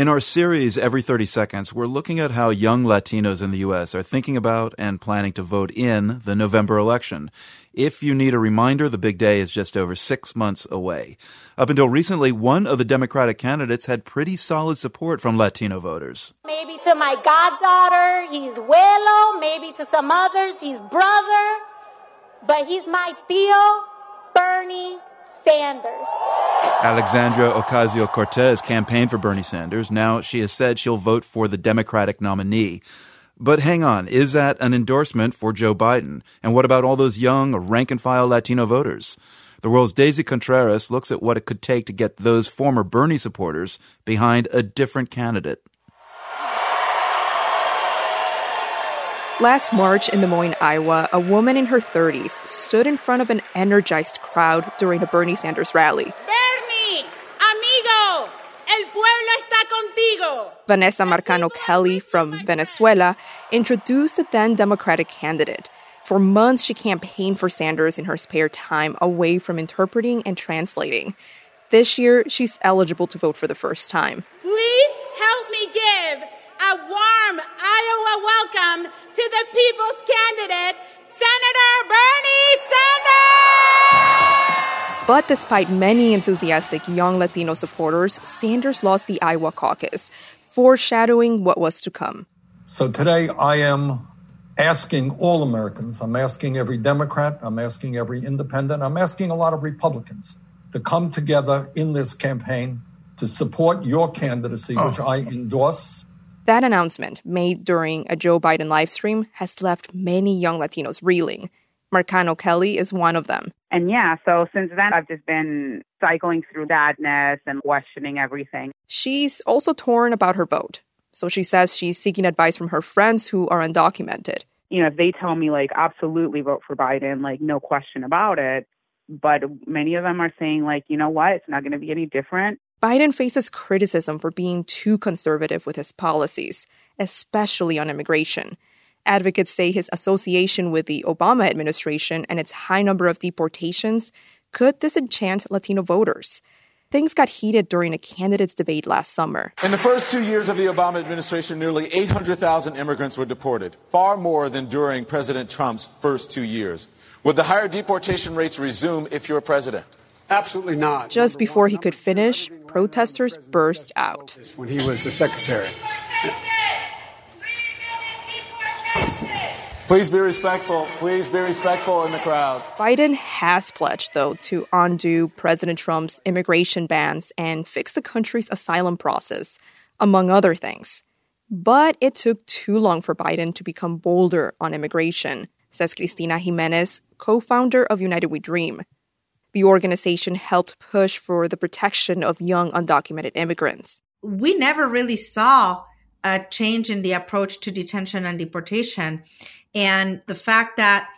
In our series, Every 30 Seconds, we're looking at how young Latinos in the U.S. are thinking about and planning to vote in the November election. If you need a reminder, the big day is just over six months away. Up until recently, one of the Democratic candidates had pretty solid support from Latino voters. Maybe to my goddaughter, he's Willow. Maybe to some others, he's brother. But he's my tío, Bernie Sanders. Ocasio Cortez campaigned for Bernie Sanders. Now she has said she'll vote for the Democratic nominee. But hang on, is that an endorsement for Joe Biden? And what about all those young, rank and file Latino voters? The world's Daisy Contreras looks at what it could take to get those former Bernie supporters behind a different candidate. Last March in Des Moines, Iowa, a woman in her 30s stood in front of an energized crowd during a Bernie Sanders rally. Bernie, amigo, el pueblo está contigo. Vanessa Marcano Kelly from Venezuela introduced the then Democratic candidate. For months, she campaigned for Sanders in her spare time away from interpreting and translating. This year, she's eligible to vote for the first time. Please help me give a welcome to the people's candidate, Senator Bernie Sanders! But despite many enthusiastic young Latino supporters, Sanders lost the Iowa caucus, foreshadowing what was to come. So today I am asking all Americans, I'm asking every Democrat, I'm asking every independent, I'm asking a lot of Republicans to come together in this campaign to support your candidacy, oh. which I endorse that announcement, made during a Joe Biden livestream, has left many young Latinos reeling. Marcano Kelly is one of them. And yeah, so since then, I've just been cycling through sadness and questioning everything. She's also torn about her vote. So she says she's seeking advice from her friends who are undocumented. You know, if they tell me, like, absolutely vote for Biden, like, no question about it. But many of them are saying, like, you know what, it's not going to be any different. Biden faces criticism for being too conservative with his policies, especially on immigration. Advocates say his association with the Obama administration and its high number of deportations could disenchant Latino voters. Things got heated during a candidates debate last summer. In the first two years of the Obama administration, nearly 800,000 immigrants were deported, far more than during President Trump's first two years. Would the higher deportation rates resume if you're president? Absolutely not. Just before he could finish, protesters burst out. When he was the secretary. Please be respectful. Please be respectful in the crowd. Biden has pledged, though, to undo President Trump's immigration bans and fix the country's asylum process, among other things. But it took too long for Biden to become bolder on immigration, says Cristina Jimenez, co founder of United We Dream. The organization helped push for the protection of young undocumented immigrants. We never really saw a change in the approach to detention and deportation. And the fact that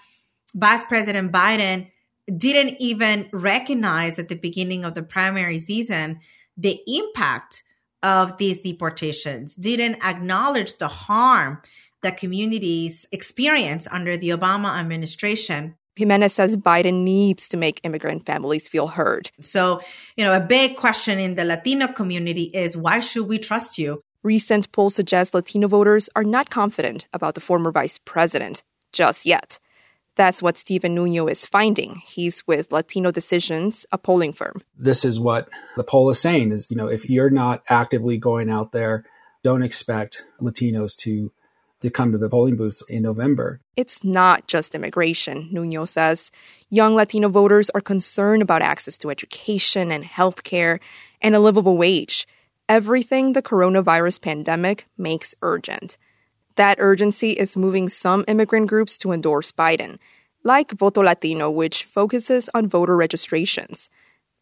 Vice President Biden didn't even recognize at the beginning of the primary season the impact of these deportations, didn't acknowledge the harm that communities experience under the Obama administration. Jimenez says Biden needs to make immigrant families feel heard. So, you know, a big question in the Latino community is why should we trust you? Recent polls suggest Latino voters are not confident about the former vice president just yet. That's what Stephen Nuno is finding. He's with Latino Decisions, a polling firm. This is what the poll is saying is, you know, if you're not actively going out there, don't expect Latinos to to come to the polling booths in November. It's not just immigration, Nuno says. Young Latino voters are concerned about access to education and health care and a livable wage. Everything the coronavirus pandemic makes urgent. That urgency is moving some immigrant groups to endorse Biden, like Voto Latino, which focuses on voter registrations.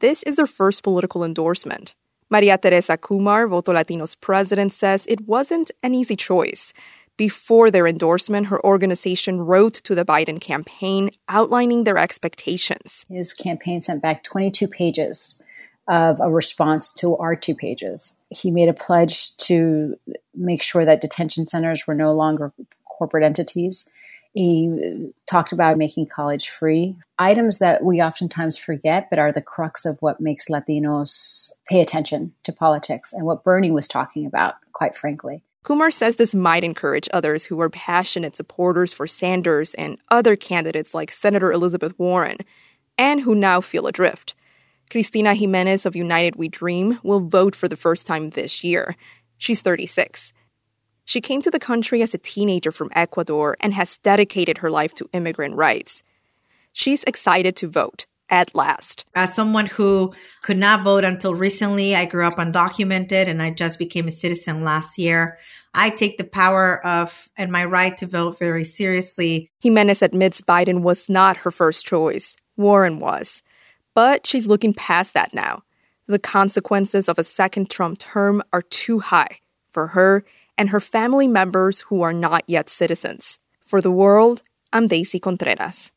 This is their first political endorsement. Maria Teresa Kumar, Voto Latino's president, says it wasn't an easy choice. Before their endorsement, her organization wrote to the Biden campaign outlining their expectations. His campaign sent back 22 pages of a response to our two pages. He made a pledge to make sure that detention centers were no longer corporate entities He talked about making college free, items that we oftentimes forget, but are the crux of what makes Latinos pay attention to politics and what Bernie was talking about, quite frankly. Kumar says this might encourage others who are passionate supporters for Sanders and other candidates like Senator Elizabeth Warren, and who now feel adrift. Cristina Jimenez of United We Dream will vote for the first time this year. She's 36. She came to the country as a teenager from Ecuador and has dedicated her life to immigrant rights. She's excited to vote at last. As someone who could not vote until recently, I grew up undocumented and I just became a citizen last year. I take the power of and my right to vote very seriously. Jimenez admits Biden was not her first choice. Warren was. But she's looking past that now. The consequences of a second Trump term are too high for her and her family members who are not yet citizens. For the world, I'm Daisy Contreras.